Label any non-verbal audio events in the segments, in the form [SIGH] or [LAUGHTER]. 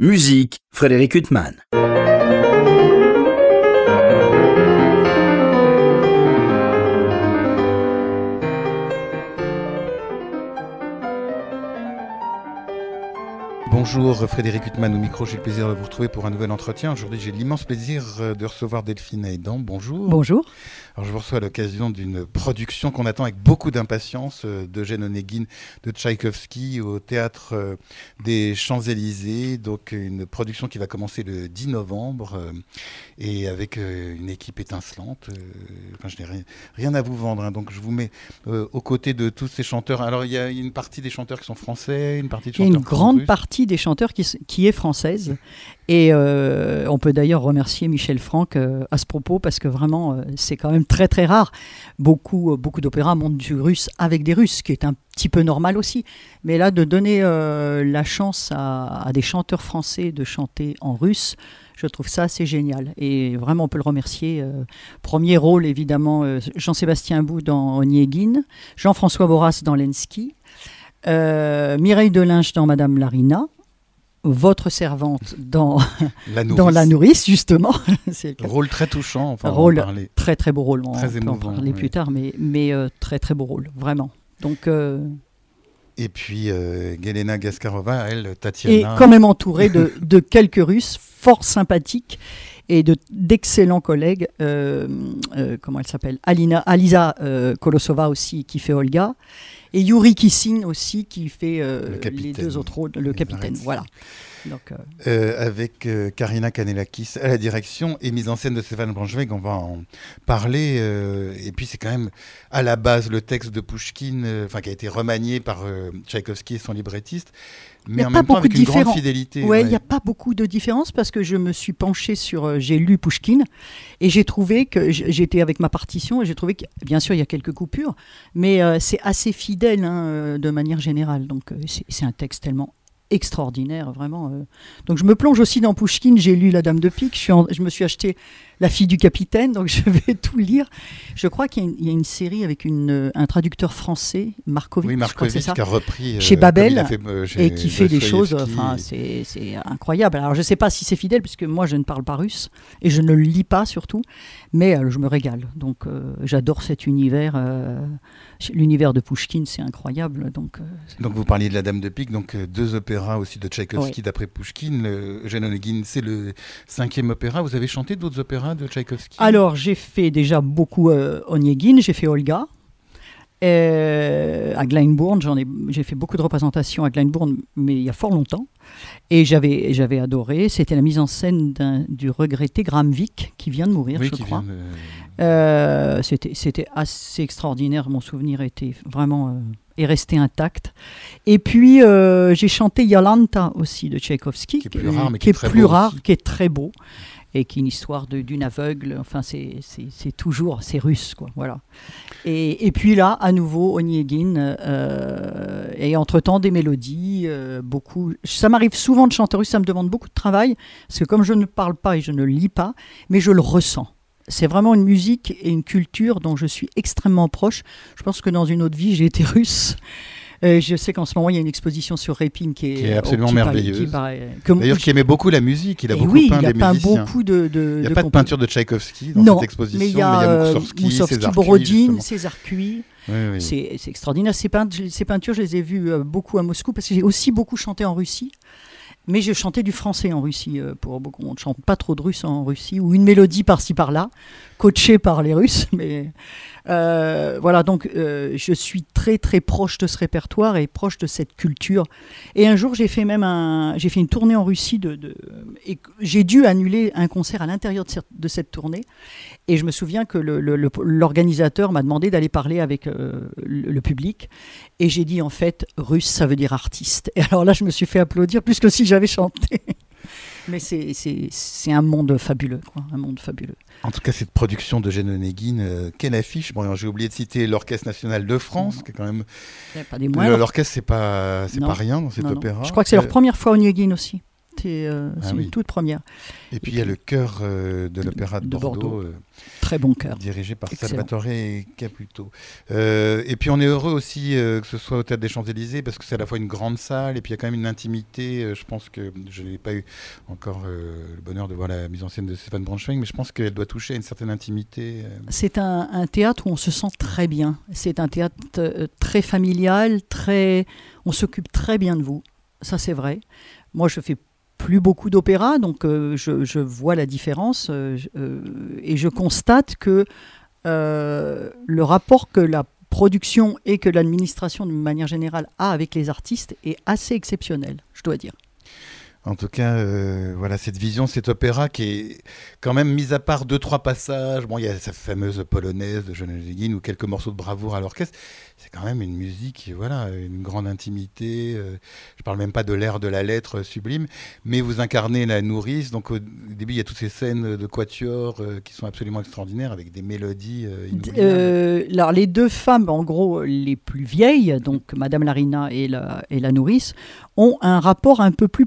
Musique, Frédéric Huttman. Bonjour Frédéric Huttman au micro, j'ai le plaisir de vous retrouver pour un nouvel entretien. Aujourd'hui j'ai l'immense plaisir euh, de recevoir Delphine Aidan. Bonjour. Bonjour. Alors je vous reçois à l'occasion d'une production qu'on attend avec beaucoup d'impatience euh, d'Eugène Onegin de Tchaïkovski au théâtre euh, des Champs-Élysées. Donc une production qui va commencer le 10 novembre et avec une équipe étincelante. Enfin, je n'ai rien, rien, à vous vendre, hein. donc je vous mets aux côtés de tous ces chanteurs. Alors il y a une partie des chanteurs qui sont français, une partie de chanteurs Il y a une grande partie des chanteurs qui, est française. Et euh, on peut d'ailleurs remercier Michel Franck euh, à ce propos parce que vraiment, euh, c'est quand même très très rare. Beaucoup, beaucoup d'opéras montent du russe avec des Russes, ce qui est un petit peu normal aussi. Mais là, de donner la chance à, à, des chanteurs français de chanter en russe, je trouve ça assez génial. Et vraiment, on peut le remercier. premier rôle, évidemment, Jean-Sébastien Bou dans Oniegin, Jean-François Boras dans Lenski. Mireille Delinge dans Madame Larina, votre servante dans [LAUGHS] la nourrice, dans la nourrice justement. [LAUGHS] C'est rôle très touchant. Enfin, rôle, très très beau rôle. Très on peut en parler plus tard, mais, mais euh, très très beau rôle, vraiment. Donc. Euh, et puis euh, Galena Gaskarova, elle, Tatiana. Et quand même entourée de, de quelques Russes fort sympathiques et d'excellents collègues. comment elle s'appelle? Alina, Alisa Kolosova aussi, qui fait Olga et Yuri Kissin aussi qui fait euh, les deux autres rôles, le capitaine. Voilà. Donc, euh, euh, avec Karina Kanelakis à la direction et mise en scène de Stéphane Branchweg, on va en parler. et puis c'est quand même à la base le texte de Pushkin, enfin qui a été remanié par Tchaïkovski et son librettiste mais en même temps avec une grande fidélité. Ouais, il n'y a pas beaucoup de différence parce que je me suis penchée sur, euh, j'ai lu Pushkin et j'ai trouvé que j'étais avec ma partition et j'ai trouvé que, bien sûr, il y a quelques coupures, mais euh, c'est assez fidèle hein, euh, de manière générale. Donc c'est un texte tellement extraordinaire, vraiment. Euh. Donc je me plonge aussi dans Pushkin, j'ai lu La Dame de Pique, je, je, me suis acheté La fille du capitaine, donc [LAUGHS] je vais tout lire. Je crois qu'il y, a une série avec une, un traducteur français, Markovic, oui, qui a repris euh, chez Babel, euh, et qui fait des choses, enfin c'est incroyable. Alors je ne sais pas si c'est fidèle, puisque moi je ne parle pas russe, et je ne le lis pas surtout, mais je me régale. Donc j'adore cet univers l'univers de Pushkin, c'est incroyable. Donc, donc vous parliez de La Dame de Pique, donc deux opéras aussi de Tchaïkovski d'après Pushkin. Eugène Onegin, c'est le cinquième opéra. Vous avez chanté d'autres opéras de Tchaïkovski Alors, j'ai fait déjà beaucoup euh, Onegin, j'ai fait Olga. Euh, à Glyndebourne, j'en ai, j'ai fait beaucoup de représentations à Glyndebourne, mais il y a fort longtemps. Et j'avais, j'avais adoré. C'était la mise en scène du regretté Gramvik, qui vient de mourir, je crois. Euh, c'était, c'était assez extraordinaire. Mon souvenir était vraiment euh, est resté intact. Et puis j'ai chanté Yolanta aussi de Tchaïkovski, qui est plus rare, mais qui, est, plus rare, qui est très beau et qui est une histoire d'une aveugle. Enfin, c'est toujours, c'est russe, quoi. Voilà. Et, et, puis là, à nouveau, Oniegin, euh, et entre-temps, des mélodies, euh, beaucoup. Ça m'arrive souvent de chanter russe, ça me demande beaucoup de travail, parce que comme je ne parle pas et je ne lis pas, mais je le ressens. C'est vraiment une musique et une culture dont je suis extrêmement proche. Je pense que dans une autre vie, j'ai été russe. Euh, je sais qu'en ce moment, il y a une exposition sur Repin qui est, absolument merveilleuse. D'ailleurs, qui aimait beaucoup la musique. Il a beaucoup oui, peint il a des peint beaucoup de, de Il n'y a pas de peinture de Tchaïkovski dans cette exposition, mais il y a, Moussorski, César Borodine, César Cui. C'est extraordinaire. Ces, ces, peintures, je les ai vues euh, beaucoup à Moscou parce que j'ai aussi beaucoup chanté en Russie. Mais je chantais du français en Russie. Euh, pour beaucoup, on ne chante pas trop de russe en Russie, ou une mélodie par-ci par-là, coachée par les Russes. [LAUGHS] Mais euh, voilà, donc euh, je suis très très proche de ce répertoire et proche de cette culture. Et un jour, j'ai fait même un, j'ai fait une tournée en Russie de, et j'ai dû annuler un concert à l'intérieur de, cette tournée. Et je me souviens que l'organisateur m'a demandé d'aller parler avec euh, le, public. Et j'ai dit en fait, russe, ça veut dire artiste. Et alors là, je me suis fait applaudir plus que si j'avais chanté. [LAUGHS] Mais c'est un monde fabuleux, quoi, un monde fabuleux. En tout cas, cette production de Gene Onegin, euh, quelle affiche Bon, j'ai oublié de citer l'Orchestre national de France, qui est quand même. L'orchestre, c'est pas, pas rien dans cet opéra. Je crois que c'est leur euh, première fois Onegin aussi. Et c'est ah une toute première. Et puis il y a le chœur de l'Opéra de, Bordeaux. Très bon chœur. Dirigé par Salvatore Caputo. et puis on est heureux aussi que ce soit au Théâtre des Champs-Élysées parce que c'est à la fois une grande salle et puis il y a quand même une intimité. je pense que je n'ai pas eu encore le bonheur de voir la mise en scène de Stéphane Braunschweig, mais je pense qu'elle doit toucher à une certaine intimité. C'est un, un, théâtre où on se sent très bien. C'est un théâtre très familial, très, on s'occupe très bien de vous. Ça, c'est vrai. Moi, je fais plus beaucoup d'opéra, donc euh, je, vois la différence euh, euh, et je constate que le rapport que la production et que l'administration, de manière générale, a avec les artistes est assez exceptionnel, je dois dire. En tout cas, voilà cette vision, cet opéra qui est quand même mis à part deux trois passages. Bon, il y a sa fameuse polonaise de Jeanne ou quelques morceaux de bravoure à l'orchestre c'est quand même une musique, voilà, une grande intimité. Euh, je parle même pas de l'air de la lettre sublime, mais vous incarnez la nourrice. Donc au début, il y a toutes ces scènes de quatuor euh, qui sont absolument extraordinaires avec des mélodies. Euh, alors les deux femmes, en gros, les plus vieilles, donc Madame Larina et la, et la nourrice, ont un rapport un peu plus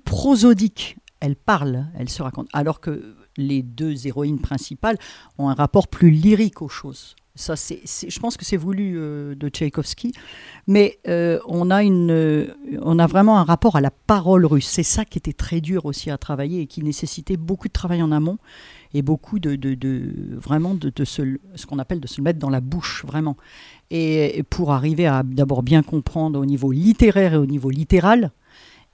Elles parlent, elles se racontent, alors que les deux héroïnes principales ont un rapport plus lyrique aux choses. Ça, c'est, je pense que c'est voulu euh, de Tchaïkovski, mais euh, on, a une, euh, on a vraiment un rapport à la parole russe. C'est ça qui était très dur aussi à travailler et qui nécessitait beaucoup de travail en amont et beaucoup de, de, vraiment de se, ce qu'on appelle de se mettre dans la bouche, vraiment. Et, pour arriver à d'abord bien comprendre au niveau littéraire et au niveau littéral,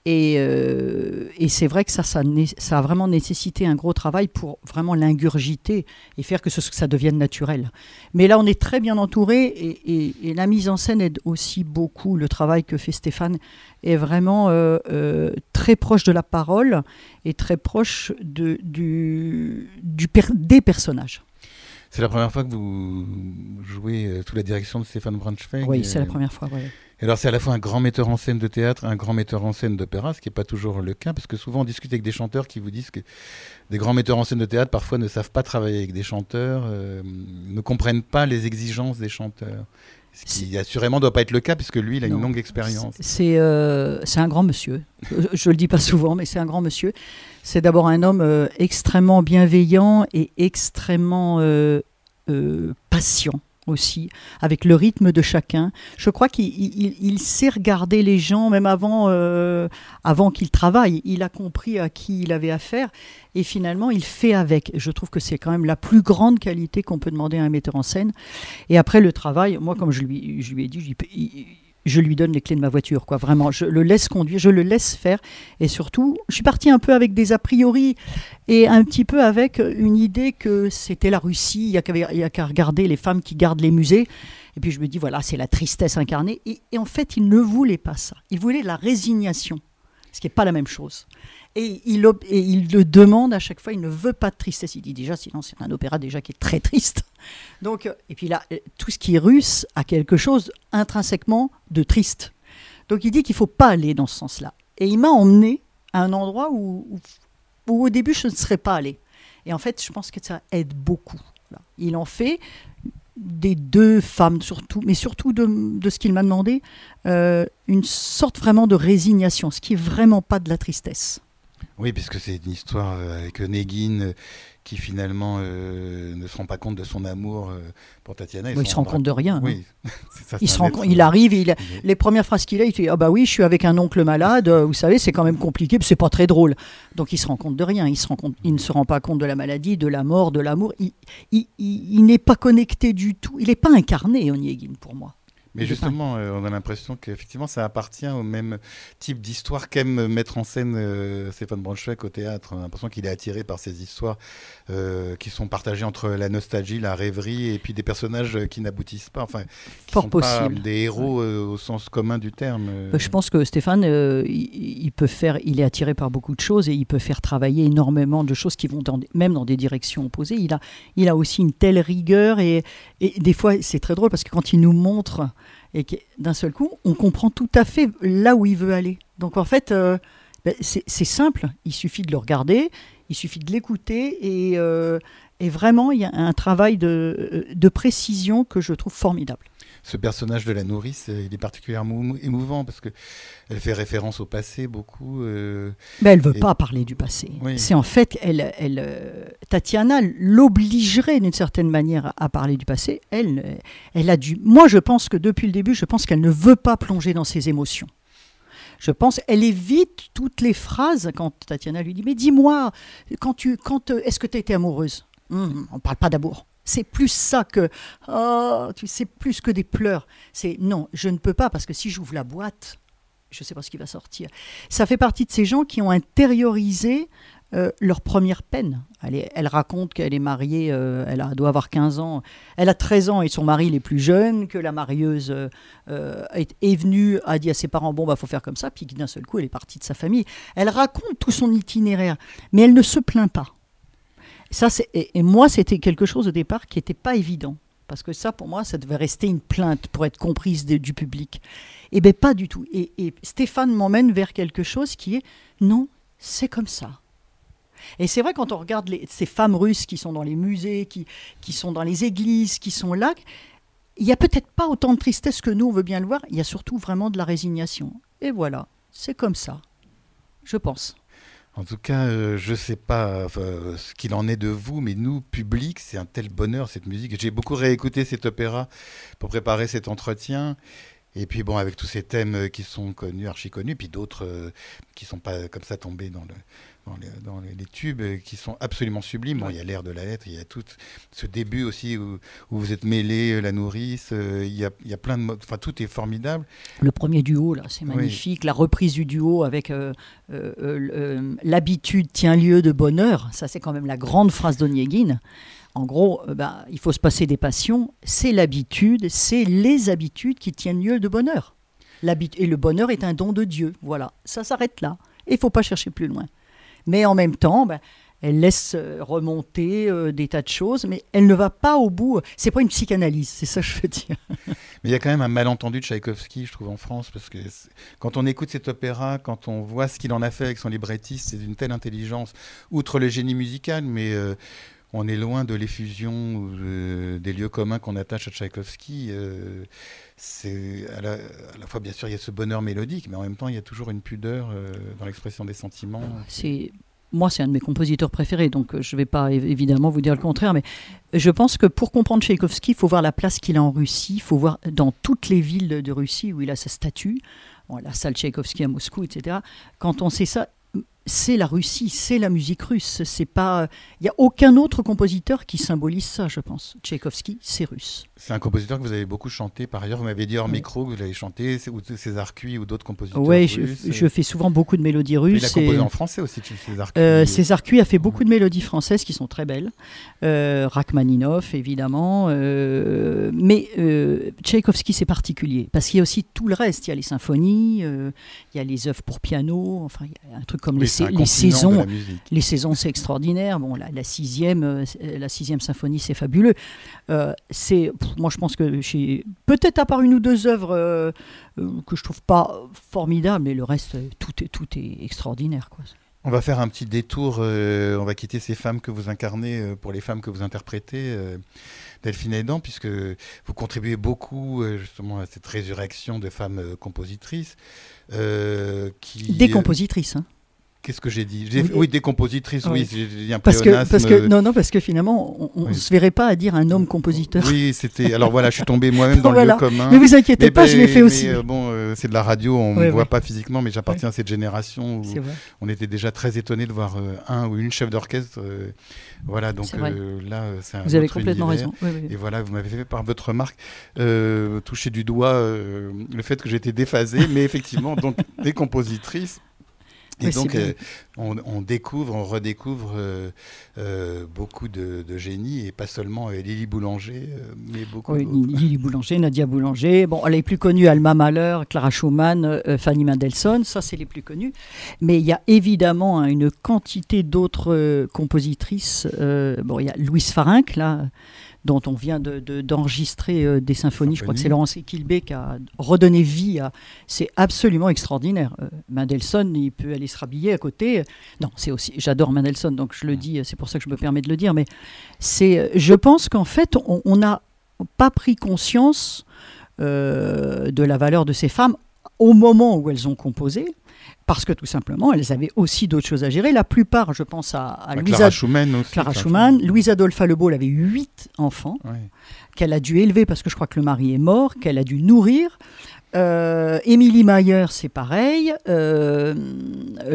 euh, et, c'est vrai que ça, ça, a vraiment nécessité un gros travail pour vraiment l'ingurgiter et faire que, ça devienne naturel. Mais là, on est très bien entouré et, la mise en scène aide aussi beaucoup. Le travail que fait Stéphane est vraiment euh, euh, très proche de la parole et très proche de, du, du des personnages. C'est la première fois que vous jouez sous la direction de Stéphane Braunschweig Oui, c'est la première fois. Ouais. Et alors c'est à la fois un grand metteur en scène de théâtre, un grand metteur en scène d'opéra, ce qui n'est pas toujours le cas, parce que souvent on discute avec des chanteurs qui vous disent que des grands metteurs en scène de théâtre parfois ne savent pas travailler avec des chanteurs, euh, ne comprennent pas les exigences des chanteurs. Ce qui assurément ne doit pas être le cas, puisque lui, il a une longue expérience. Euh, c'est un grand monsieur. Je ne le dis pas souvent, mais c'est un grand monsieur. C'est d'abord un homme euh, extrêmement bienveillant et extrêmement patient aussi, avec le rythme de chacun. Je crois qu'il sait regarder les gens, même avant, euh, avant qu'il travaille. Il a compris à qui il avait affaire et finalement il fait avec. Je trouve que c'est quand même la plus grande qualité qu'on peut demander à un metteur en scène. Et après le travail, moi comme je lui, je lui ai dit, je lui donne les clés de ma voiture, quoi. Vraiment, je le laisse conduire, je le laisse faire. Et surtout, je suis partie un peu avec des a priori et un petit peu avec une idée que c'était la Russie, il n'y a qu'à regarder les femmes qui gardent les musées. Et puis je me dis, voilà, c'est la tristesse incarnée. Et, et en fait, il ne voulait pas ça. Il voulait la résignation, ce qui n'est pas la même chose. Et il, le demande à chaque fois, il ne veut pas de tristesse. Il dit déjà, sinon c'est un opéra déjà qui est très triste. [LAUGHS] Donc, et puis là, tout ce qui est russe a quelque chose intrinsèquement de triste. Donc il dit qu'il ne faut pas aller dans ce sens-là. Et il m'a emmené à un endroit où, où, au début je ne serais pas allé. Et en fait, je pense que ça aide beaucoup. Il en fait des deux femmes surtout, mais surtout de, de ce qu'il m'a demandé, euh, une sorte vraiment de résignation, ce qui est vraiment pas de la tristesse. Oui, puisque c'est une histoire euh, avec Negin euh, qui finalement euh, ne se rend pas compte de son amour pour Tatiana. Il, se rend compte de rien. Oui, [LAUGHS] ça, il, se rend, il arrive, il, les premières phrases qu'il a, il dit Ah bah oui, je suis avec un oncle malade, vous savez, c'est quand même compliqué, c'est pas très drôle. Donc il se rend compte de rien, il, se rend compte, il ne se rend pas compte de la maladie, de la mort, de l'amour. Il, il n'est pas connecté du tout, il n'est pas incarné, Onegin, pour moi. Mais justement, euh, on a l'impression qu'effectivement, ça appartient au même type d'histoire qu'aime mettre en scène euh, Stéphane Braunschweig au théâtre. On a l'impression qu'il est attiré par ces histoires euh, qui sont partagées entre la nostalgie, la rêverie et puis des personnages qui n'aboutissent pas. Enfin, qui Fort sont possible. Pas des héros au sens commun du terme. Je pense que Stéphane, il, peut faire, il est attiré par beaucoup de choses et il peut faire travailler énormément de choses qui vont même dans des directions opposées. Il a, il a aussi une telle rigueur et, et des fois, c'est très drôle parce que quand il nous montre et d'un seul coup, on comprend tout à fait là où il veut aller. Donc en fait, euh, ben, c'est simple, il suffit de le regarder, il suffit de l'écouter, et, euh, vraiment, il y a un travail de, de, précision que je trouve formidable. ce personnage de la nourrice, il est particulièrement émouvant parce que elle fait référence au passé beaucoup. Euh, Mais elle veut pas parler du passé. C'est en fait, elle, elle, euh, Tatiana l'obligerait d'une certaine manière à parler du passé. Elle, elle a dû. Moi, je pense que depuis le début, je pense qu'elle ne veut pas plonger dans ses émotions. Je pense, elle évite toutes les phrases quand Tatiana lui dit Mais dis-moi, quand tu, quand, euh, est-ce que tu été amoureuse? Hum, On ne parle pas d'amour. C'est plus ça que oh, tu sais plus que des pleurs. C'est non, je ne peux pas parce que si j'ouvre la boîte, je ne sais pas ce qui va sortir. Ça fait partie de ces gens qui ont intériorisé euh, leur première peine. Elle, raconte qu'elle est mariée, euh, elle doit avoir 15 ans, elle a 13 ans et son mari est plus jeune, que la marieuse euh, est, venue, a dit à ses parents, bon, bah faut faire comme ça, puis d'un seul coup, elle est partie de sa famille. Elle raconte tout son itinéraire, mais elle ne se plaint pas. Ça, et, et moi, c'était quelque chose au départ qui n'était pas évident. Parce que ça, pour moi, ça devait rester une plainte pour être comprise du public. Eh bien, pas du tout. Et, Stéphane m'emmène vers quelque chose qui est non, c'est comme ça. Et c'est vrai, quand on regarde ces femmes russes qui sont dans les musées, qui, qui sont dans les églises, qui sont là, il n'y a peut-être pas autant de tristesse que nous, on veut bien le voir, il y a surtout vraiment de la résignation. Et voilà, c'est comme ça, je pense. En tout cas, euh, je ne sais pas ce qu'il en est de vous, mais nous, public, c'est un tel bonheur cette musique. J'ai beaucoup réécouté cet opéra pour préparer cet entretien. Et puis bon, avec tous ces thèmes qui sont connus, archi connus, puis d'autres euh, qui ne sont pas comme ça tombés dans le, dans les, tubes qui sont absolument sublimes. il y a l'air de la lettre, il y a tout ce début aussi où, vous êtes mêlé, euh, la nourrice, euh, il, y a, il, y a, plein de modes, enfin tout est formidable. Le premier duo, là, c'est magnifique. La reprise du duo avec euh, l'habitude tient lieu de bonheur, ça c'est quand même la grande phrase d'Oniegin. En gros, ben, il faut se passer des passions, c'est l'habitude, c'est les habitudes qui tiennent lieu de bonheur. Et le bonheur est un don de Dieu. Voilà, ça s'arrête là. Il ne faut pas chercher plus loin. Mais en même temps, ben, elle laisse euh, remonter euh, des tas de choses, mais elle ne va pas au bout. C'est pas une psychanalyse, c'est ça que je veux dire. [LAUGHS] mais il y a quand même un malentendu de Tchaïkovski, je trouve, en France, parce que quand on écoute cet opéra, quand on voit ce qu'il en a fait avec son librettiste, c'est d'une telle intelligence, outre le génie musical, mais euh, on est loin de l'effusion des lieux communs qu'on attache à Tchaïkovski. c'est à la, fois, bien sûr, il y a ce bonheur mélodique, mais en même temps, il y a toujours une pudeur dans l'expression des sentiments. C'est moi, c'est un de mes compositeurs préférés, donc euh, je ne vais pas évidemment vous dire le contraire, mais je pense que pour comprendre Tchaïkovski, il faut voir la place qu'il a en Russie, il faut voir dans toutes les villes de Russie où il a sa statue, la salle Tchaïkovski à Moscou, etc. Quand on sait ça, c'est la Russie, c'est la musique russe. C'est pas, il y a aucun autre compositeur qui symbolise ça, je pense. Tchaïkovski, c'est russe. C'est un compositeur que vous avez beaucoup chanté. Par ailleurs, vous m'avez dit hors micro que vous l'avez chanté, ou César Cui ou d'autres compositeurs. Oui, je, fais souvent beaucoup de mélodies russes. il a composé en français aussi, César Cui. Euh, César Cui a fait beaucoup de mélodies françaises qui sont très belles. Euh, Rachmaninoff, évidemment. Euh, mais euh, Tchaïkovski, c'est particulier parce qu'il y a aussi tout le reste. Il y a les symphonies, il y a les œuvres pour piano. Enfin, il y a un truc comme les les saisons, les saisons, c'est extraordinaire. Bon, la, sixième, euh, la sixième symphonie, c'est fabuleux. Euh, c'est, moi, je pense que j'ai peut-être à part une ou deux œuvres euh, que je trouve pas formidables, mais le reste, tout est, tout est extraordinaire, quoi. On va faire un petit détour. on va quitter ces femmes que vous incarnez pour les femmes que vous interprétez. Delphine Aidan, puisque vous contribuez beaucoup justement à cette résurrection de femmes compositrices. qui, Des compositrices, hein Qu'est-ce que j'ai dit oui, des compositrices, oui, j'ai dit un parce que, parce que Non, non, parce que finalement, on ne se verrait pas à dire un homme compositeur. Oui, c'était. Alors voilà, je suis tombé moi-même dans le lieu commun. Ne vous inquiétez pas, je l'ai fait aussi. Euh, bon, euh, c'est de la radio, on ne me voit pas physiquement, mais j'appartiens à cette génération où on était déjà très étonné de voir euh, un ou une chef d'orchestre. voilà, donc là, c'est un Vous avez complètement raison. Et voilà, vous m'avez fait par votre remarque toucher du doigt le fait que j'étais déphasé, mais effectivement, donc [LAUGHS] des et donc, euh, on, découvre, on redécouvre euh, euh, beaucoup de, génies, et pas seulement Lily Boulanger, mais beaucoup oui, Lily Boulanger, Nadia Boulanger. Bon, les plus connues, Alma Mahler, Clara Schumann, Fanny Mendelssohn, ça, c'est les plus connus. Mais il y a évidemment hein, une quantité d'autres compositrices. bon, il y a Louise Farinck, là dont on vient d'enregistrer de, euh, des symphonies. Je crois que c'est Laurence Equilbé qui a redonné vie à. C'est absolument extraordinaire. Euh, Mendelssohn, il peut aller se rhabiller à côté. Non, c'est aussi. J'adore Mendelssohn, donc je le dis. C'est pour ça que je me permets de le dire. Mais c'est. Je pense qu'en fait, on n'a pas pris conscience de la valeur de ces femmes au moment où elles ont composé parce que tout simplement, elles avaient aussi d'autres choses à gérer. La plupart, je pense à, à bah, Clara Schumann aussi. Clara Schumann. Louise Adolphe Lebeau, elle avait huit enfants qu'elle a dû élever parce que je crois que le mari est mort, qu'elle a dû nourrir. Euh, Émilie Mayer, c'est pareil. Euh,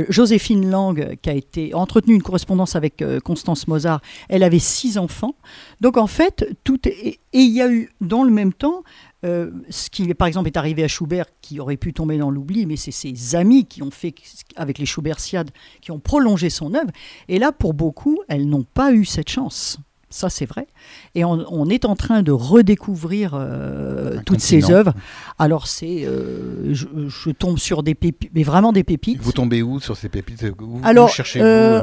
Joséphine Lang, qui a été entretenu une correspondance avec euh, Constance Mozart, elle avait six enfants. Donc en fait, tout et il y a eu dans le même temps ce qui, par exemple, est arrivé à Schubert, qui aurait pu tomber dans l'oubli, mais c'est ses amis qui ont fait, avec les Schubertiades, qui ont prolongé son œuvre. Et là, pour beaucoup, elles n'ont pas eu cette chance. Ça, c'est vrai. Et on, est en train de redécouvrir euh, toutes ces œuvres. Alors, c'est, euh, je, tombe sur des pépites, mais vraiment des pépites. Vous tombez où sur ces pépites? Alors,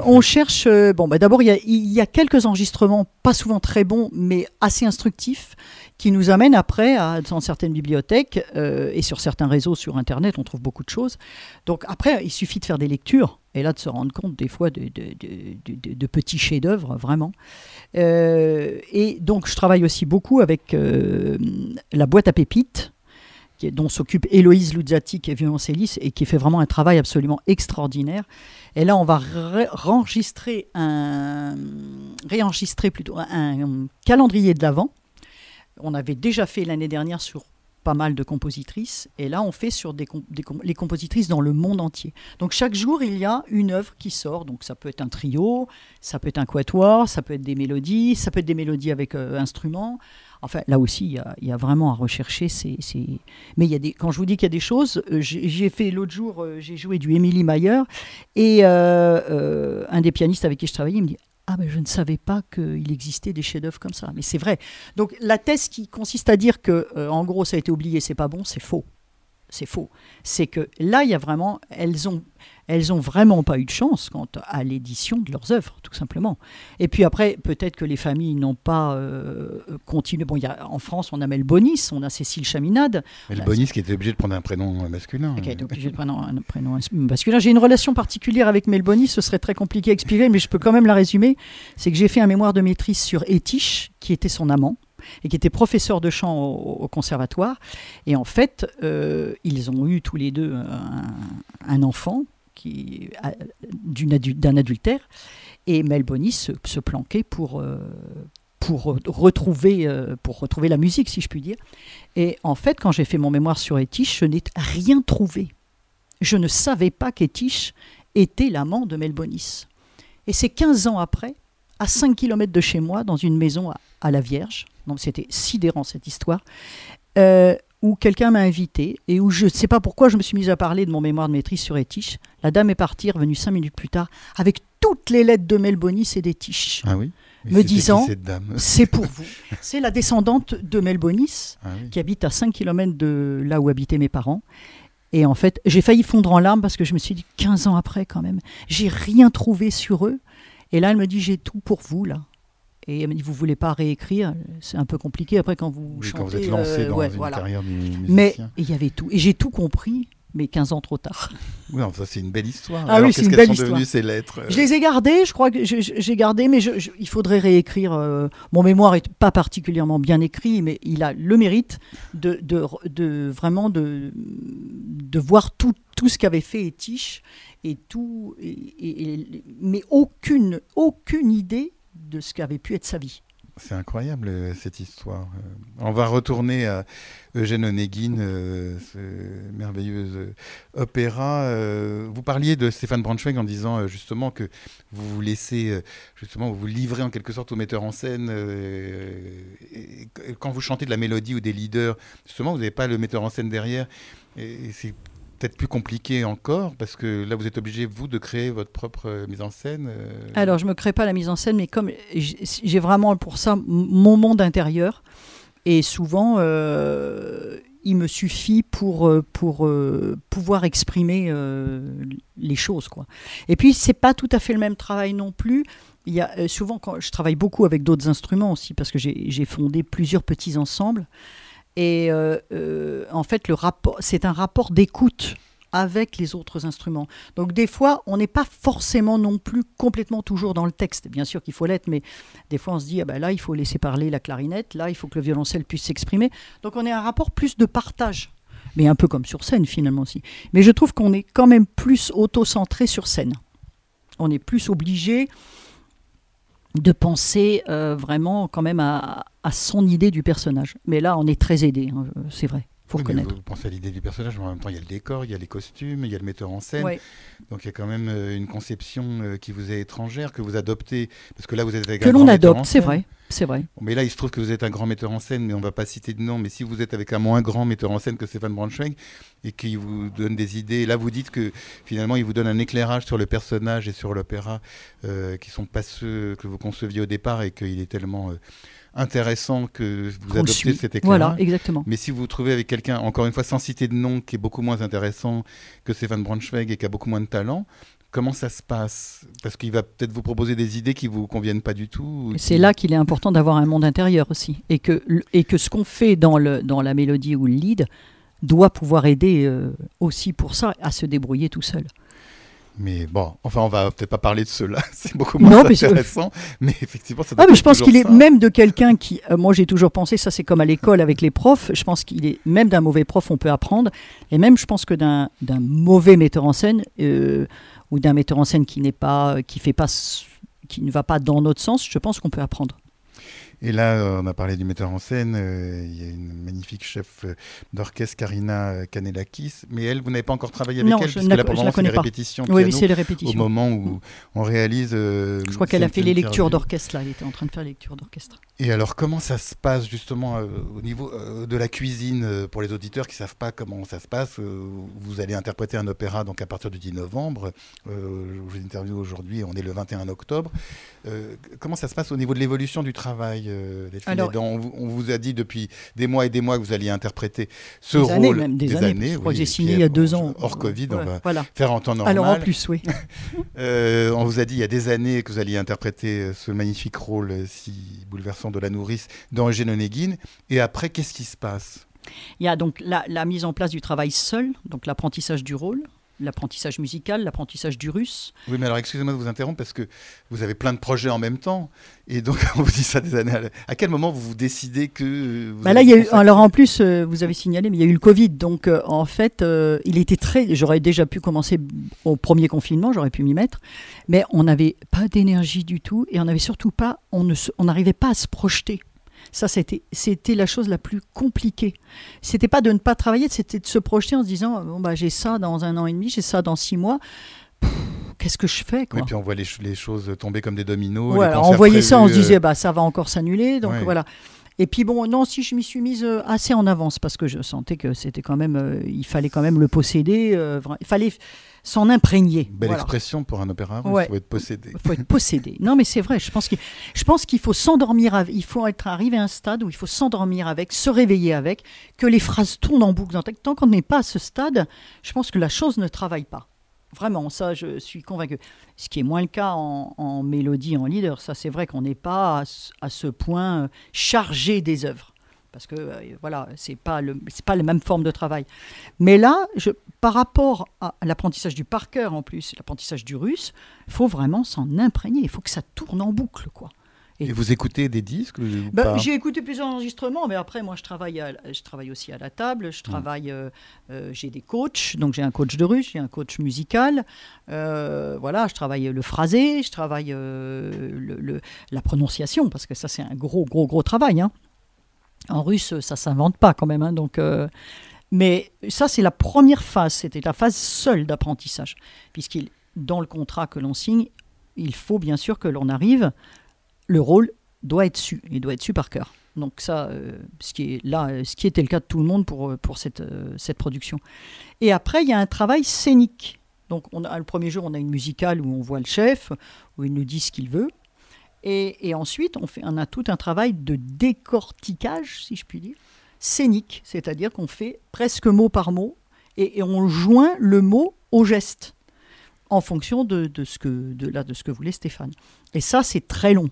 on cherche. Bon, bah, d'abord, il y, y, a quelques enregistrements, pas souvent très bons, mais assez instructifs qui nous amène après, à, dans certaines bibliothèques euh, et sur certains réseaux sur Internet, on trouve beaucoup de choses. Donc après, il suffit de faire des lectures et là de se rendre compte des fois de, de, petits chefs-d'œuvre, vraiment. Euh, et donc je travaille aussi beaucoup avec euh, la boîte à pépites dont s'occupe Héloïse Luzzati, qui est violoncelliste et qui fait vraiment un travail absolument extraordinaire. Et là, on va réenregistrer un, plutôt un calendrier de l'Avent on avait déjà fait l'année dernière sur pas mal de compositrices, et là on fait sur des, les compositrices dans le monde entier. Donc chaque jour il y a une œuvre qui sort, donc ça peut être un trio, ça peut être un quatuor, ça peut être des mélodies, ça peut être des mélodies avec euh, instruments. Enfin là aussi il y, a, vraiment à rechercher. Mais il y a des... quand je vous dis qu'il y a des choses, euh, j'ai fait l'autre jour, euh, j'ai joué du Emily Mayer, et un des pianistes avec qui je travaillais me dit ah ben je ne savais pas qu'il existait des chefs-d'œuvre comme ça. Mais c'est vrai. Donc la thèse qui consiste à dire que euh, en gros ça a été oublié, c'est pas bon, c'est faux. C'est faux. C'est que là il y a vraiment, elles ont, elles ont vraiment pas eu de chance quant à l'édition de leurs œuvres, tout simplement. Et puis après, peut-être que les familles n'ont pas euh, continué. Bon, y a, en France, on a Melbonis, on a Cécile Chaminade. Melbonis qui était obligé de prendre un prénom masculin. Qui était obligé de prendre un prénom masculin. J'ai une relation particulière avec Melbonis, ce serait très compliqué à expliquer, mais je peux quand même la résumer. C'est que j'ai fait un mémoire de maîtrise sur Etiche, qui était son amant et qui était professeur de chant au, conservatoire. Et en fait, euh, ils ont eu tous les deux un enfant d'un adultère, et Mel se, se planquait pour, euh, pour, retrouver, euh, pour retrouver la musique, si je puis dire. Et en fait, quand j'ai fait mon mémoire sur Etiche, je n'ai rien trouvé. Je ne savais pas qu'Etiche était l'amant de Mel Et c'est 15 ans après, à 5 km de chez moi, dans une maison à, la Vierge, c'était sidérant cette histoire, euh, où quelqu'un m'a invité et où je ne sais pas pourquoi je me suis mise à parler de mon mémoire de maîtrise sur Etiche. La dame est partie, revenue cinq minutes plus tard, avec toutes les lettres de Melbonis et d'Etiche. Ah oui me disant c'est pour vous. C'est la descendante de Melbonis ah qui habite à 5 km de là où habitaient mes parents. Et en fait, j'ai failli fondre en larmes parce que je me suis dit 15 ans après quand même, j'ai rien trouvé sur eux. Et là, elle me dit j'ai tout pour vous là. Et elle me dit, vous voulez pas réécrire? C'est un peu compliqué après quand vous chantez. Quand vous êtes lancé euh, dans une carrière musicien. Mais il y avait tout. Et j'ai tout compris, mais 15 ans trop tard. Oui, ça c'est une belle histoire. Ah oui, c'est une belle histoire. ces lettres Je les ai gardées, je crois que j'ai gardé, mais il faudrait réécrire. Euh, mon mémoire est pas particulièrement bien écrit, mais il a le mérite de, de, de vraiment de, de voir tout, tout ce qu'avait fait Etiche et tout, et, mais aucune, aucune idée de ce qu'avait pu être sa vie. C'est incroyable euh, cette histoire. Euh, on va retourner à Eugène Onegin, euh, ce merveilleux opéra. vous parliez de Stéphane Braunschweig en disant justement que vous vous laissez, justement, vous vous livrez en quelque sorte au metteur en scène. quand vous chantez de la mélodie ou des leaders, justement, vous n'avez pas le metteur en scène derrière. Et c'est peut-être plus compliqué encore parce que là vous êtes obligé vous de créer votre propre euh, mise en scène. Euh. Alors je me crée pas la mise en scène mais comme j'ai vraiment pour ça mon monde intérieur et souvent euh, il me suffit pour pour pouvoir exprimer les choses quoi. Et puis c'est pas tout à fait le même travail non plus. Il y a souvent quand je travaille beaucoup avec d'autres instruments aussi parce que j'ai fondé plusieurs petits ensembles. Et euh, euh, en fait, le rapport, c'est un rapport d'écoute avec les autres instruments. Donc des fois, on n'est pas forcément non plus complètement toujours dans le texte. Bien sûr qu'il faut l'être, mais des fois on se dit, ah ben là, il faut laisser parler la clarinette, là, il faut que le violoncelle puisse s'exprimer. Donc on est un rapport plus de partage, mais un peu comme sur scène finalement aussi. Mais je trouve qu'on est quand même plus auto-centré sur scène. On est plus obligé de penser euh, vraiment quand même à, son idée du personnage. Mais là, on est très aidé, hein, c'est vrai. Faut reconnaître. Vous pensez à l'idée du personnage, mais en même temps, il y a le décor, il y a les costumes, il y a le metteur en scène. Donc il y a quand même euh, une conception euh, qui vous est étrangère, que vous adoptez. Parce que là, vous êtes avec Que l'on adopte, c'est vrai. C'est vrai. Mais là, il se trouve que vous êtes un grand metteur en scène, mais on ne va pas citer de nom. Mais si vous êtes avec un moins grand metteur en scène que Stéphane Braunschweig et qui vous donne des idées, là, vous dites que finalement, il vous donne un éclairage sur le personnage et sur l'opéra euh, qui ne sont pas ceux que vous conceviez au départ et qu'il est tellement intéressant que vous adoptez cet éclairage. Voilà, exactement. Mais si vous vous trouvez avec quelqu'un, encore une fois, sans citer de nom, qui est beaucoup moins intéressant que Stéphane Braunschweig et qui a beaucoup moins de talent, comment ça se passe? Parce qu'il va peut-être vous proposer des idées qui vous conviennent pas du tout. C'est là qu'il est important d'avoir un monde intérieur aussi. Et que, et que ce qu'on fait dans, le, dans la mélodie ou le lead doit pouvoir aider euh, aussi pour ça à se débrouiller tout seul. Mais bon, enfin, on va peut-être pas parler de cela, [LAUGHS] c'est beaucoup moins intéressant. Mais effectivement, ça ah, mais je pense qu'il est même de quelqu'un qui. Euh, moi, j'ai toujours pensé, ça c'est comme à l'école avec les profs, je pense qu'il est même d'un mauvais prof, on peut apprendre. Et même, je pense que d'un mauvais metteur en scène, euh, ou d'un metteur en scène qui, n'est pas, pas, qui ne va pas dans notre sens, je pense qu'on peut apprendre. Et là, euh, on a parlé du metteur en scène. Euh, il y a une magnifique chef euh, d'orchestre, Karina Kanelakis. Mais elle, vous n'avez pas encore travaillé avec elle puisque là, pour c'est les répétitions. Oui, c'est les répétitions. Au moment où on réalise. je crois qu'elle a fait les lectures d'orchestre, là. Elle était en train de faire les lectures d'orchestre. Et alors, comment ça se passe, justement, au niveau de la cuisine, pour les auditeurs qui ne savent pas comment ça se passe Vous allez interpréter un opéra donc à partir du 10 novembre. je vous interview aujourd'hui, on est le 21 octobre. comment ça se passe au niveau de l'évolution du travail euh, on, vous a dit depuis des mois et des mois que vous alliez interpréter ce rôle. des, années. Je crois que j'ai signé il y a deux ans. Hors Covid, on va faire en temps normal. Alors en plus, oui. [LAUGHS] Euh, on vous a dit il y a des années que vous alliez interpréter euh, ce magnifique rôle si bouleversant de la nourrice dans Eugène Onegin. Et après, qu'est-ce qui se passe? Il y a donc la, mise en place du travail seul, donc l'apprentissage du rôle, l'apprentissage musical, l'apprentissage du russe. Oui, mais alors excusez-moi de vous interrompre parce que vous avez plein de projets en même temps. Et donc, [LAUGHS] on vous dit ça des années. À, quel moment vous vous décidez que. bah là, il y a eu, alors en plus, euh, vous avez signalé, mais il y a eu le Covid. Donc, euh, en fait, euh, il était très. J'aurais déjà pu commencer au premier confinement, j'aurais pu m'y mettre. Mais on n'avait pas d'énergie du tout et on n'avait surtout pas. On n'arrivait on pas à se projeter. Ça, c'était, c'était la chose la plus compliquée. C'était pas de ne pas travailler, c'était de se projeter en se disant bon, bah, j'ai ça dans un an et demi, j'ai ça dans six mois. Qu'est-ce que je fais quoi? Et puis on voit les, les, choses tomber comme des dominos. on voyait ça, on se disait euh, bah, ça va encore s'annuler. Donc voilà. Et puis bon, non, si je m'y suis mise euh, assez en avance parce que je sentais que c'était quand même, euh, il fallait quand même le posséder. il fallait s'en imprégner. Belle expression pour un opéra, il faut être possédé. Il faut être possédé. Non, mais c'est vrai, je pense qu'il, je pense qu'il faut s'endormir, il faut être arrivé à un stade où il faut s'endormir avec, se réveiller avec, que les phrases tournent en boucle dans Tant qu'on n'est pas à ce stade, je pense que la chose ne travaille pas. Vraiment, ça, je suis convaincu. Ce qui est moins le cas en, mélodie, en leader. Ça, c'est vrai qu'on n'est pas à, ce point euh, chargé des œuvres parce que euh, voilà, c'est pas le c'est pas la même forme de travail. Mais là, par rapport à l'apprentissage du par cœur en plus, l'apprentissage du russe, il faut vraiment s'en imprégner. Il faut que ça tourne en boucle, quoi. Et, vous écoutez des disques ben, J'ai écouté plusieurs enregistrements, mais après, moi, je travaille, je travaille aussi à la table. Je mmh. travaille, euh, euh, j'ai des coachs, donc j'ai un coach de russe, j'ai un coach musical. voilà, je travaille le phrasé, je travaille le, la prononciation, parce que ça, c'est un gros, gros, gros travail. Hein. En russe, ça s'invente pas quand même. Hein, donc, euh, mais ça, c'est la première phase. C'était la phase seule d'apprentissage. Puisqu'il, dans le contrat que l'on signe, il faut bien sûr que l'on arrive. Le rôle doit être su. Il doit être su par cœur. Donc ça, euh, ce qui est là, ce qui était le cas de tout le monde pour, pour cette, euh, production. Et après, il y a un travail scénique. Donc on a, le premier jour, on a une musicale où on voit le chef, où il nous dit ce qu'il veut. Et, ensuite, on, fait, a tout un travail de décortiquage, si je puis dire, scénique, c'est-à-dire qu'on fait presque mot par mot et, on joint le mot au geste en fonction de, ce, que, de ce que voulait Stéphane. Et ça, c'est très long,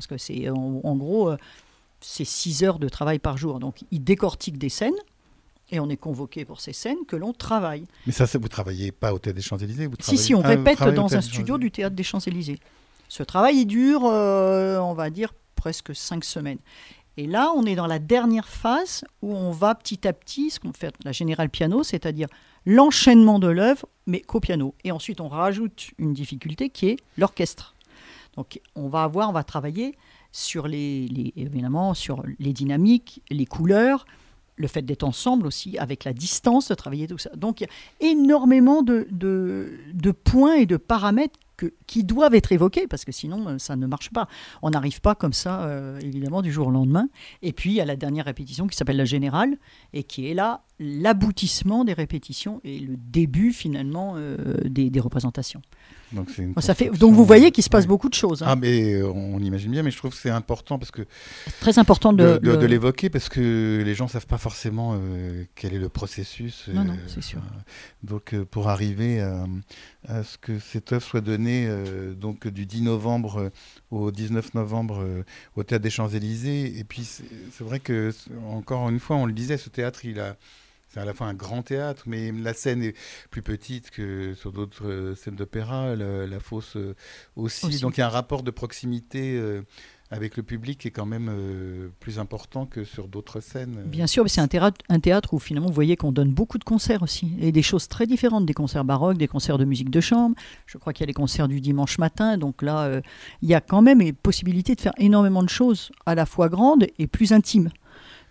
parce que c'est en, gros, euh, c'est 6 heures de travail par jour. Donc, il décortique des scènes et on est convoqué pour ces scènes que l'on travaille. Mais ça, vous travaillez pas au Théâtre des Champs-Élysées Si, si, on ah, répète dans un studio du Théâtre des Champs-Élysées. Ce travail, il dure, euh, on va dire, presque cinq semaines. Et là, on est dans la dernière phase où on va petit à petit, ce qu'on fait la générale piano, c'est-à-dire l'enchaînement de l'œuvre, mais qu'au piano. Et ensuite, on rajoute une difficulté qui est l'orchestre. Donc, on va avoir, on va travailler sur les, évidemment sur les dynamiques, les couleurs, le fait d'être ensemble aussi, avec la distance, de travailler tout ça. Donc il y a énormément de, points et de paramètres qui doivent être évoqués, parce que sinon, euh, ça ne marche pas. On n'arrive pas comme ça, euh, évidemment, du jour au lendemain. Et puis, il y a la dernière répétition qui s'appelle la générale, et qui est là l'aboutissement des répétitions et le début, finalement, euh, des, représentations. Donc, ça fait, donc vous voyez qu'il se passe beaucoup de choses. Hein. Ah, mais on imagine bien, mais je trouve que c'est important parce que. Très important de, de, l'évoquer parce que les gens ne savent pas forcément quel est le processus. Non, non, c'est sûr. donc, pour arriver à ce que cette œuvre soit donnée euh, donc du 10 novembre euh, au 19 novembre euh, au théâtre des Champs-Élysées. Et puis c'est vrai que encore une fois, on le disait, ce théâtre, il a c'est à la fois un grand théâtre, mais la scène est plus petite que sur d'autres scènes d'opéra, la, fosse aussi. Donc il y a un rapport de proximité avec le public est quand même euh, plus important que sur d'autres scènes. Bien sûr, mais c'est un théâtre, un théâtre où finalement vous voyez qu'on donne beaucoup de concerts aussi, et des choses très différentes, des concerts baroques, des concerts de musique de chambre. Je crois qu'il y a les concerts du dimanche matin, donc là, euh, il y a quand même une possibilité de faire énormément de choses, à la fois grandes et plus intimes.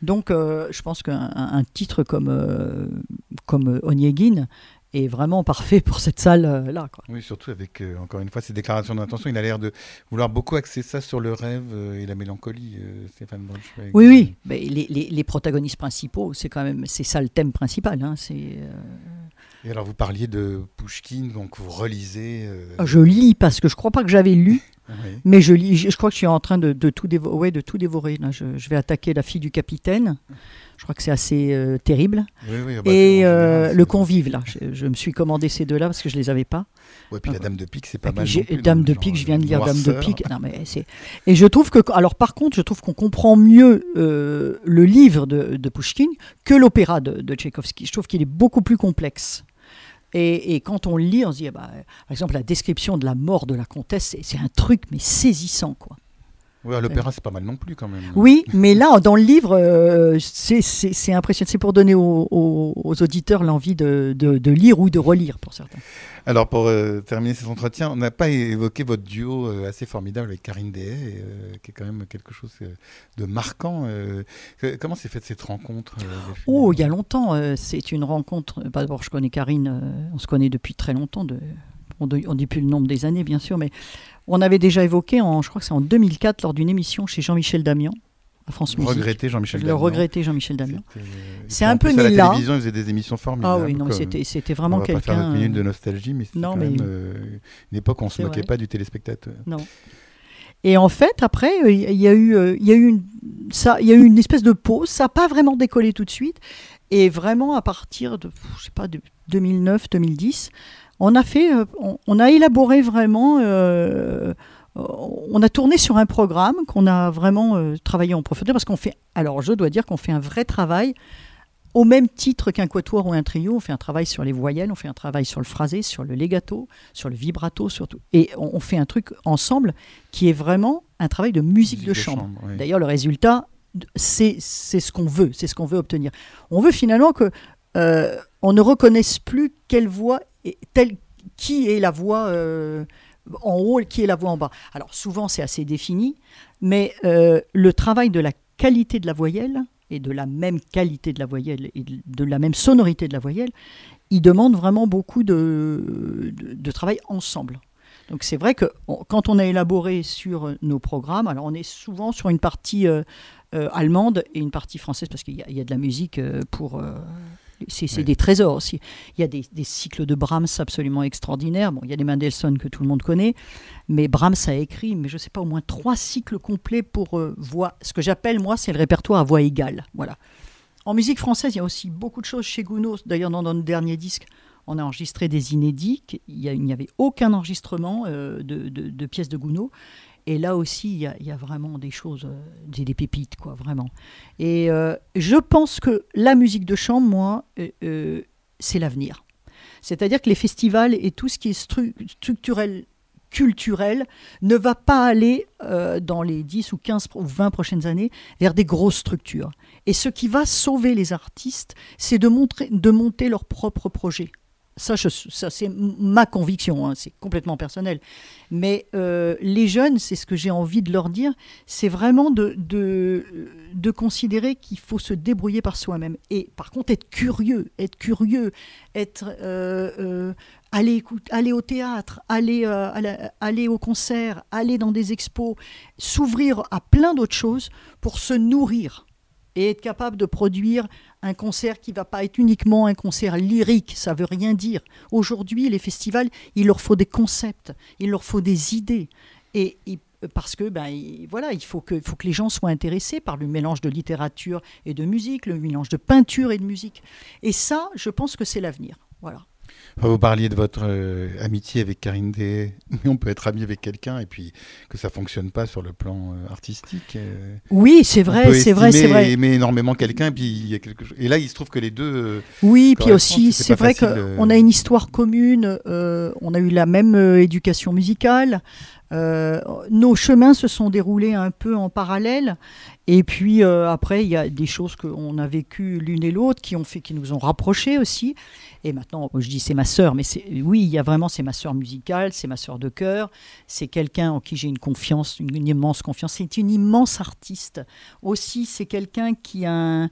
Donc, euh, je pense qu'un titre comme, comme Onyegin est vraiment parfait pour cette salle-là. oui, surtout avec, euh, encore une fois, ces déclarations d'intention. Il a l'air de vouloir beaucoup axer ça sur le rêve euh, et la mélancolie, euh, Stéphane Braunschweig. Oui, oui. Mais les, les, les, protagonistes principaux, c'est quand même c'est ça le thème principal. Hein. C'est et alors, vous parliez de Pushkin, donc vous relisez. Euh, ah, je lis parce que je ne crois pas que j'avais lu, mais je lis. Je, crois que je suis en train de, tout, dévorer, de tout dévorer. je, vais attaquer La fille du capitaine. Je crois que c'est assez euh, terrible. Oui, oui, ah bah, et euh, Le convive, là. Je, me suis commandé ces deux-là parce que je ne les avais pas. et puis la Dame de Pique, c'est pas mal. Dame de Pique, je viens de lire Dame de Pique. Non, mais et je trouve que. Alors, par contre, je trouve qu'on comprend mieux le livre de, de Pushkin que l'opéra de, de Tchaïkovski. Je trouve qu'il est beaucoup plus complexe. Et, quand on lit, on se dit, ah bah, par exemple, la description de la mort de la comtesse, c'est un truc, mais saisissant, quoi. Oui, l'opéra, c'est pas mal non plus quand même. Oui, [LAUGHS] mais là, dans le livre, euh, c'est impressionnant. C'est pour donner aux, auditeurs l'envie de, de, lire ou de relire pour certains. Alors, pour euh, terminer cet entretien, on n'a pas évoqué votre duo euh, assez formidable avec Karine Dehaye, euh, qui est quand même quelque chose de marquant. comment s'est faite cette rencontre Oh, il y a longtemps. c'est une rencontre. Bah, d'abord, je connais Karine, on se connaît depuis très longtemps. De, on ne dit plus le nombre des années, bien sûr, mais on avait déjà évoqué, en, je crois que c'est en 2004, lors d'une émission chez Jean-Michel Damian, France Regretter Jean-Michel Damian. Le regretter Jean-Michel Damian. C'est un peu né là. À la télévision, il faisait des émissions formidables. Ah oui, non, c'était, vraiment quelqu'un. On va pas faire minute de nostalgie, mais c'était quand même euh, une époque où on ne se moquait pas du téléspectateur. Non. Et en fait, après, euh, il y a eu, euh, il y a eu une, ça, il y a eu une espèce de pause. Ça n'a pas vraiment décollé tout de suite. Et vraiment, à partir de, je sais pas, de 2009, 2010, on a fait, on, a élaboré vraiment. Euh, on a tourné sur un programme qu'on a vraiment euh, travaillé en profondeur parce qu'on fait, alors je dois dire qu'on fait un vrai travail au même titre qu'un quatuor ou un trio, on fait un travail sur les voyelles, on fait un travail sur le phrasé, sur le legato, sur le vibrato surtout. Et on, fait un truc ensemble qui est vraiment un travail de musique, de, chambre. D'ailleurs, le résultat, c'est ce qu'on veut, c'est ce qu'on veut obtenir. On veut finalement que euh, on ne reconnaisse plus quelle voix telle qui est la voix en haut qui est la voix en bas? Alors souvent c'est assez défini, mais euh, le travail de la qualité de la voyelle et de la même qualité de la voyelle et de la même sonorité de la voyelle, il demande vraiment beaucoup de, travail ensemble. Donc c'est vrai que quand on a élaboré sur nos programmes, alors on est souvent sur une partie euh, euh, allemande et une partie française parce qu'il y, a de la musique pour c'est des trésors aussi. Il y a des, cycles de Brahms absolument extraordinaires. Bon, il y a les Mendelssohn que tout le monde connaît, mais Brahms a écrit, mais je ne sais pas, au moins trois cycles complets pour euh, voix. Ce que j'appelle, moi, c'est le répertoire à voix égale. Voilà. En musique française, il y a aussi beaucoup de choses chez Gounod. D'ailleurs, dans notre dernier disque, on a enregistré des inédits. Il n'y avait aucun enregistrement de, de, pièces de Gounod. Et là aussi, il y, a, vraiment des choses, des, des, pépites, quoi, vraiment. Et je pense que la musique de chambre, moi, c'est l'avenir. C'est-à-dire que les festivals et tout ce qui est structurel, culturel, ne va pas aller euh, dans les 10 ou 15 ou 20 prochaines années vers des grosses structures. Et ce qui va sauver les artistes, c'est de, de monter leur propre projet. Ça, c'est ma conviction, hein, c'est complètement personnel. Mais euh, les jeunes, c'est ce que j'ai envie de leur dire, c'est vraiment de, de, considérer qu'il faut se débrouiller par soi-même. Et par contre, être curieux, être curieux, euh, aller, aller au théâtre, aller, aller au concert, aller dans des expos, s'ouvrir à plein d'autres choses pour se nourrir et être capable de produire un concert qui va pas être uniquement un concert lyrique, ça veut rien dire. Aujourd'hui, les festivals, il leur faut des concepts, il leur faut des idées. Et, parce que ben voilà, il faut que, faut que les gens soient intéressés par le mélange de littérature et de musique, le mélange de peinture et de musique. Et ça, je pense que c'est l'avenir. Voilà. Vous parliez de votre euh, amitié avec Karine Day, mais [LAUGHS] on peut être ami avec quelqu'un et puis que ça fonctionne pas sur le plan euh, artistique. Euh. oui, c'est vrai, c'est vrai, c'est vrai. Aimer énormément quelqu'un et puis il y a quelque chose. Et là, il se trouve que les deux. oui, puis aussi, c'est vrai qu'on a une histoire commune. on a eu la même éducation musicale. nos chemins se sont déroulés un peu en parallèle et puis après, il y a des choses qu'on a vécues l'une et l'autre qui ont fait, qui nous ont rapprochés aussi. Et maintenant, je dis c'est ma sœur, mais oui, il y a vraiment, c'est ma sœur musicale, c'est ma sœur de cœur, c'est quelqu'un en qui j'ai une confiance, une, immense confiance. C'est une immense artiste. Aussi, c'est quelqu'un qui a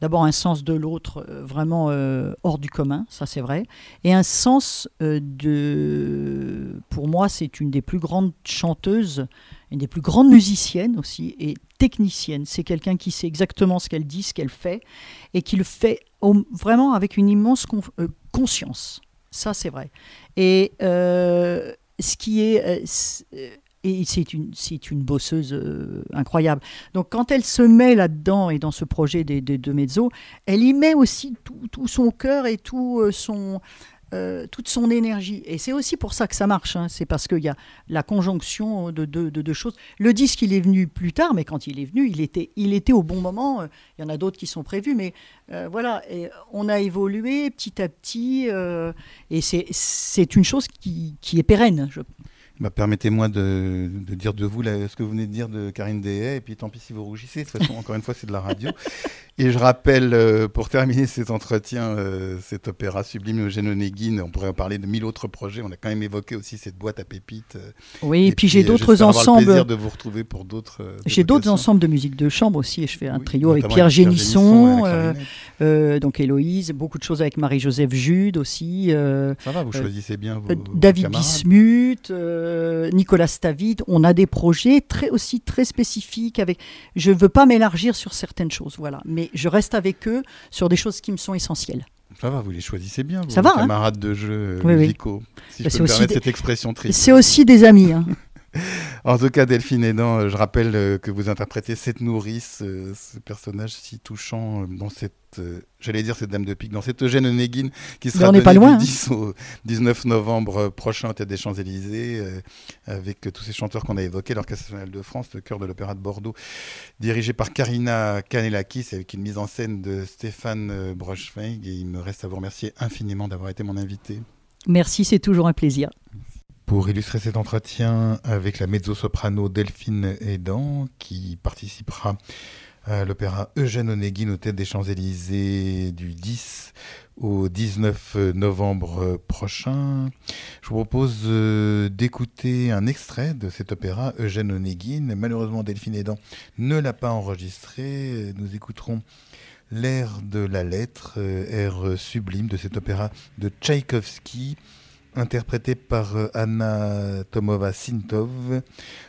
d'abord un sens de l'autre euh, vraiment euh, hors du commun, ça c'est vrai, et un sens euh, de, pour moi, c'est une des plus grandes chanteuses, une des plus grandes musiciennes aussi, et technicienne. C'est quelqu'un qui sait exactement ce qu'elle dit, ce qu'elle fait, et qui le fait vraiment avec une immense euh, conscience. Ça, c'est vrai. Et euh, ce qui est. Euh, et c'est une, c'est une bosseuse incroyable. Donc quand elle se met là-dedans et dans ce projet des, des, de Mezzo, elle y met aussi tout, tout son cœur et tout son, euh, toute son énergie. Et c'est aussi pour ça que ça marche. Hein. C'est parce qu'il y a la conjonction de deux choses. Le disque, il est venu plus tard, mais quand il est venu, il était, il était au bon moment. Il y en a d'autres qui sont prévus, mais euh, voilà. On a évolué petit à petit. Euh, et c'est une chose qui, est pérenne, bah, Permettez-moi de, dire de vous ce que vous venez de dire de Karine Dehaye, et puis tant pis si vous rougissez, de toute façon, encore une fois, c'est de la radio. Et je rappelle, euh, pour terminer [LAUGHS] cet entretien, euh, cet opéra sublime Eugène Onegin, on pourrait en parler de mille autres projets, on a quand même évoqué aussi cette boîte à pépites. Euh, oui, et, puis, j'ai d'autres ensembles. plaisir de vous retrouver pour d'autres. j'ai d'autres ensembles de musique de chambre aussi, et je fais un trio avec Pierre Génisson, donc Héloïse, beaucoup de choses avec Marie-Joseph Jude aussi. Ça va, vous choisissez bien vos, David Bismuth. Euh, Nicolas Stavid, on a des projets très aussi très spécifiques. Avec, je ne veux pas m'élargir sur certaines choses, voilà, mais je reste avec eux sur des choses qui me sont essentielles. Ça va, vous les choisissez bien, vos Ça va, hein. camarades de jeu musicaux. Si bah, je peux me permettre cette expression triste. C'est aussi des amis. Hein. [LAUGHS] en tout cas, Delphine Aidant, euh, je rappelle euh, que vous interprétez cette nourrice, euh, ce personnage si touchant dans cette, j'allais dire cette dame de pique, dans cette Eugène Onegin qui sera donnée du 10 au 19 novembre prochain au Théâtre des Champs-Élysées, avec tous ces chanteurs qu'on a évoqués, l'Orchestre national de France, le chœur de l'Opéra de Bordeaux, dirigé par Karina Kanelakis, avec une mise en scène de Stéphane Brochfeig. Et il me reste à vous remercier infiniment d'avoir été mon invité. Merci, c'est toujours un plaisir. Pour illustrer cet entretien avec la mezzo-soprano Delphine Aidan, qui participera à l'opéra Eugène Onegin au Théâtre des Champs-Élysées du 10 au 19 novembre prochain. Je vous propose euh, d'écouter un extrait de cet opéra Eugène Onegin. Malheureusement, Delphine Aidan ne l'a pas enregistré. Nous écouterons l'air de la lettre, euh, air sublime de cet opéra de Tchaïkovski interprété par euh, Anna Tomova-Sintov.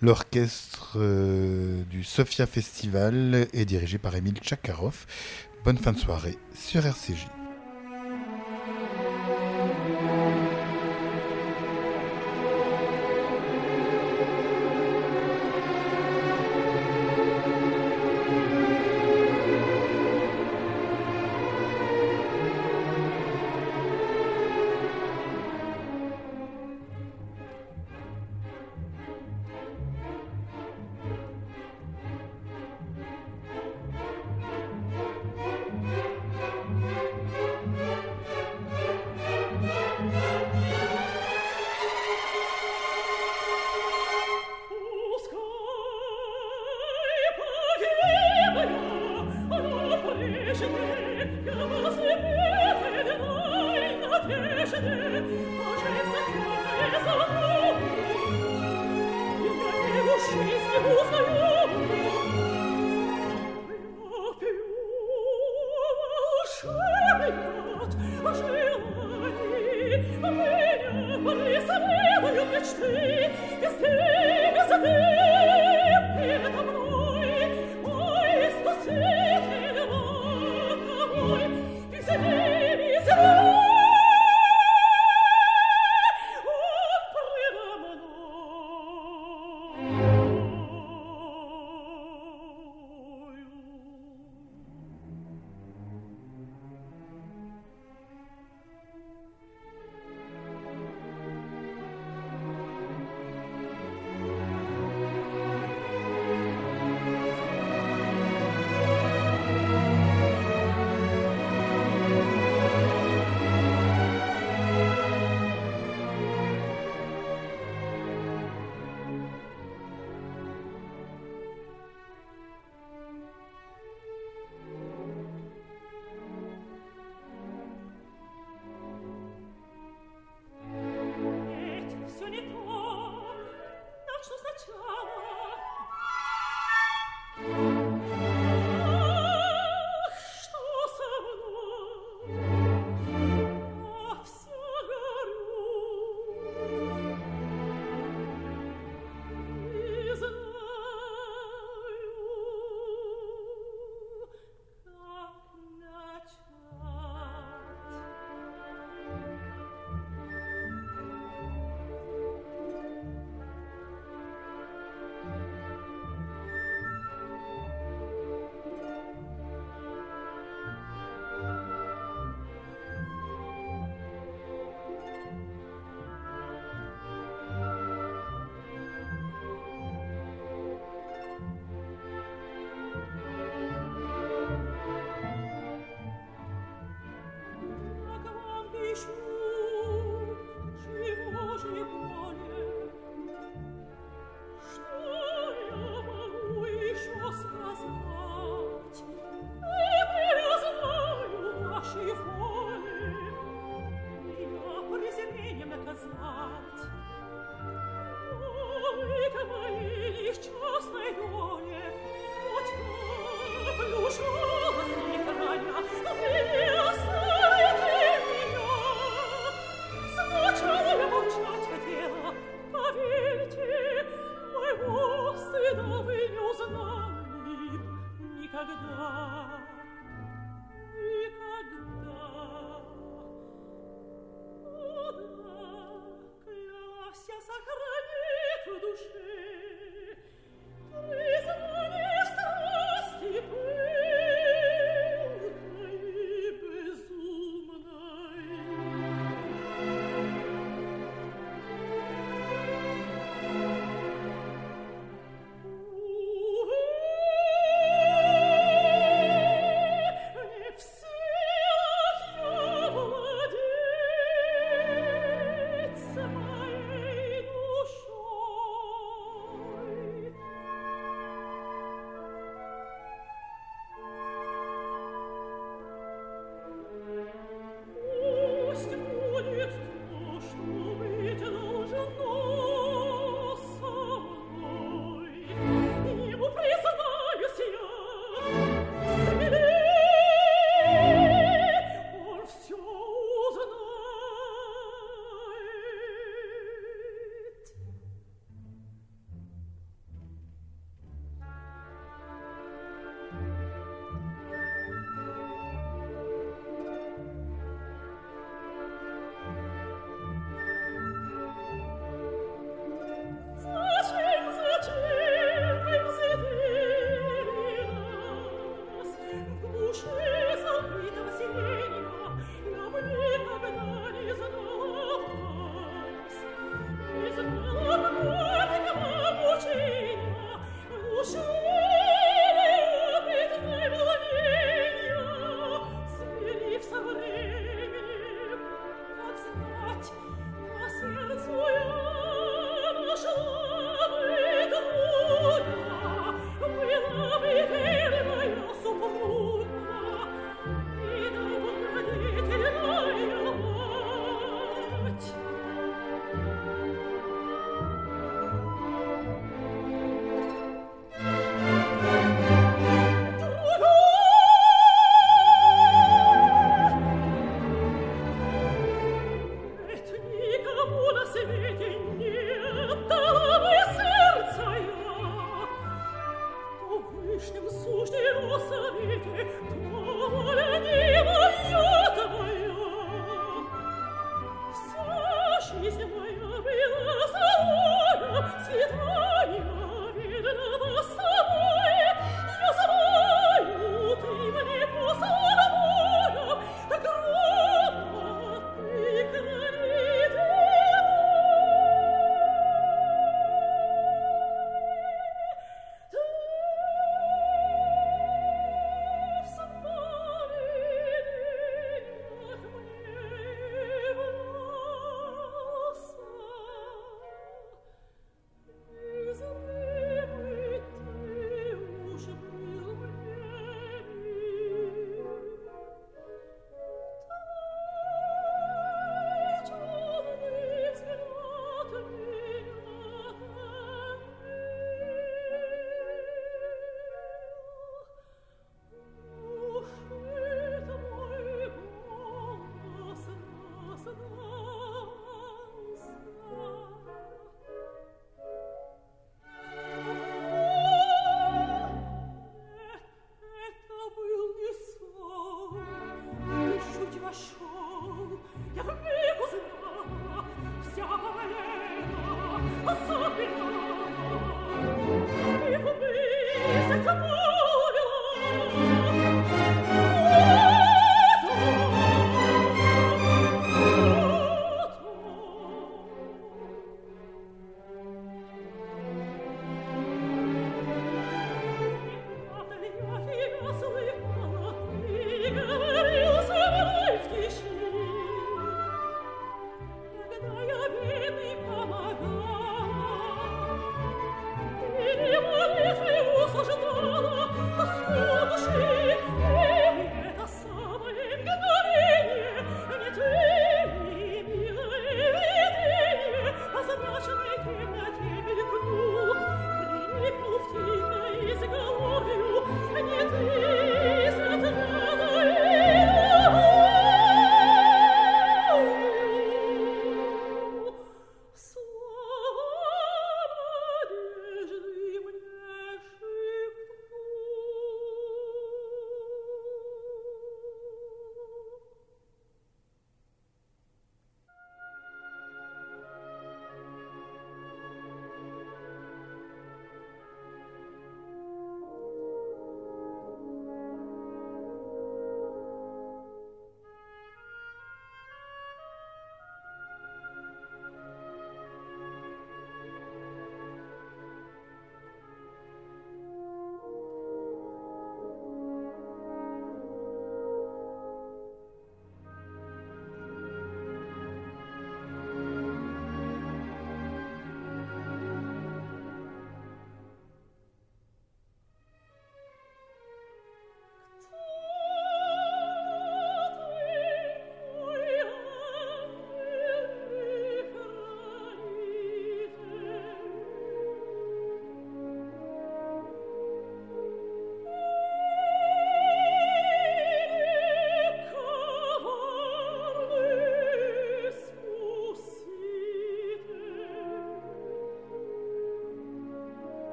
L'orchestre euh, du Sofia Festival est dirigé par Emile Tchakarov. Bonne fin de soirée sur RCJ. Sing!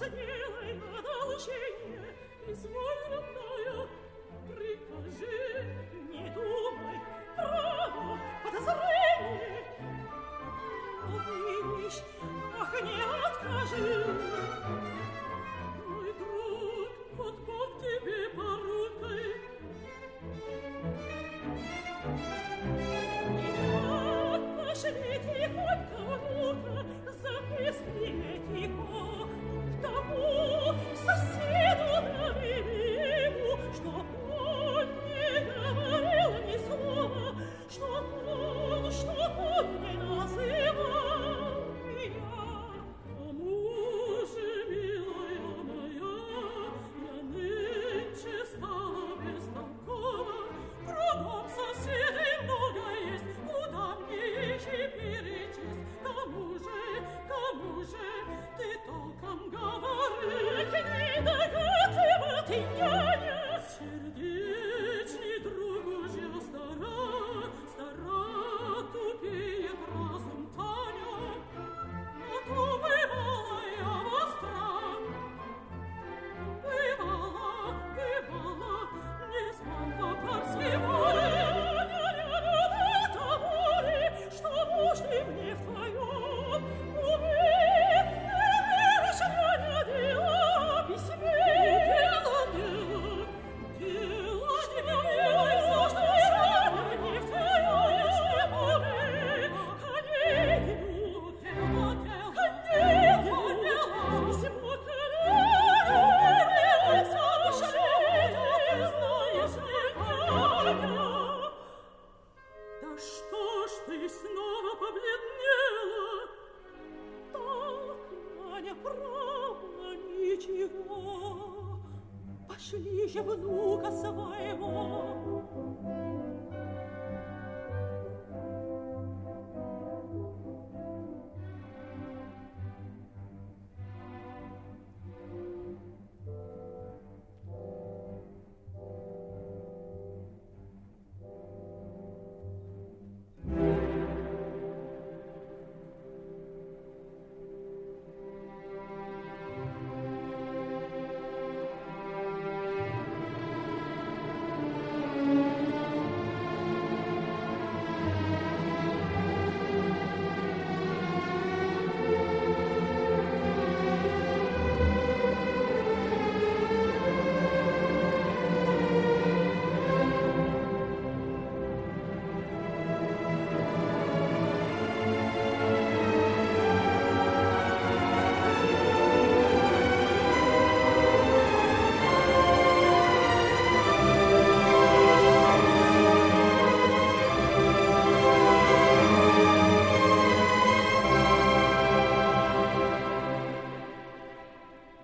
Солнце белое на лучине, Извольно